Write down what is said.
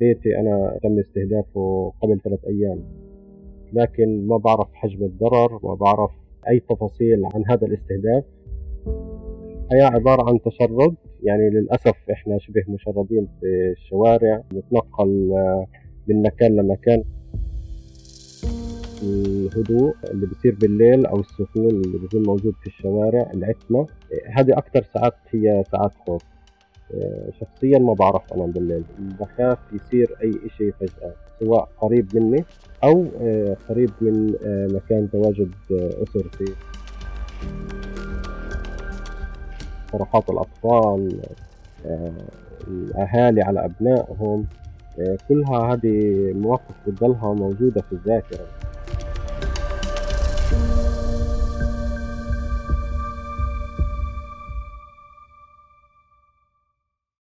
بيتي أنا تم استهدافه قبل ثلاث أيام. لكن ما بعرف حجم الضرر ما بعرف أي تفاصيل عن هذا الاستهداف. هي عبارة عن تشرد يعني للأسف إحنا شبه مشردين في الشوارع نتنقل آه، من مكان لمكان. الهدوء اللي بصير بالليل أو السكون اللي بيكون موجود في الشوارع العتمة هذه أكثر ساعات هي ساعات خوف. شخصيا ما بعرف انام بالليل. بخاف يصير أي شيء فجأة سواء قريب مني أو آه، قريب من آه، مكان تواجد اسرتي صرخات الأطفال الأهالي على أبنائهم كلها هذه مواقف بتضلها موجودة في الذاكرة.